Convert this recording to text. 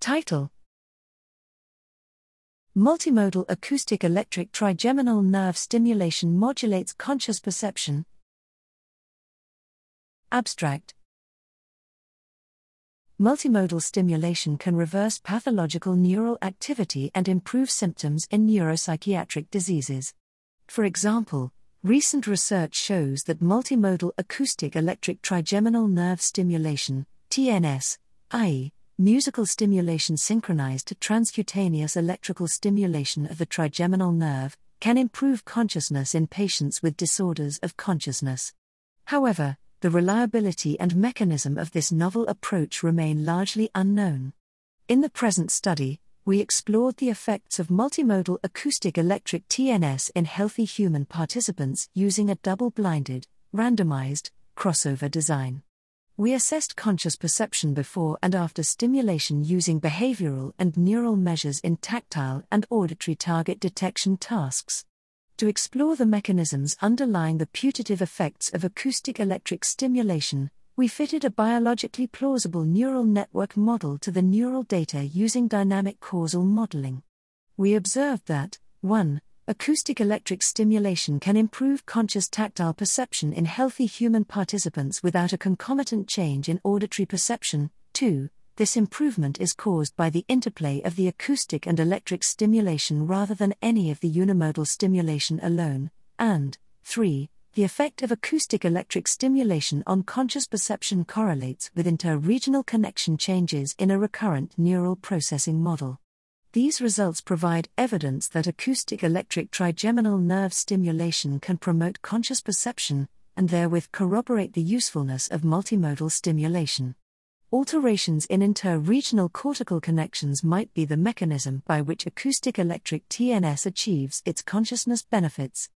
Title Multimodal acoustic electric trigeminal nerve stimulation modulates conscious perception. Abstract Multimodal stimulation can reverse pathological neural activity and improve symptoms in neuropsychiatric diseases. For example, recent research shows that multimodal acoustic electric trigeminal nerve stimulation, TNS, i.e., musical stimulation synchronized to transcutaneous electrical stimulation of the trigeminal nerve, can improve consciousness in patients with disorders of consciousness. However, the reliability and mechanism of this novel approach remain largely unknown. In the present study, we explored the effects of multimodal acoustic electric TNS in healthy human participants using a double blinded, randomized, crossover design. We assessed conscious perception before and after stimulation using behavioral and neural measures in tactile and auditory target detection tasks to explore the mechanisms underlying the putative effects of acoustic electric stimulation, we fitted a biologically plausible neural network model to the neural data using dynamic causal modeling. We observed that 1. Acoustic electric stimulation can improve conscious tactile perception in healthy human participants without a concomitant change in auditory perception. 2 this improvement is caused by the interplay of the acoustic and electric stimulation rather than any of the unimodal stimulation alone, and 3. The effect of acoustic electric stimulation on conscious perception correlates with interregional connection changes in a recurrent neural processing model. These results provide evidence that acoustic electric trigeminal nerve stimulation can promote conscious perception, and therewith corroborate the usefulness of multimodal stimulation. Alterations in inter-regional cortical connections might be the mechanism by which acoustic electric TNS achieves its consciousness benefits.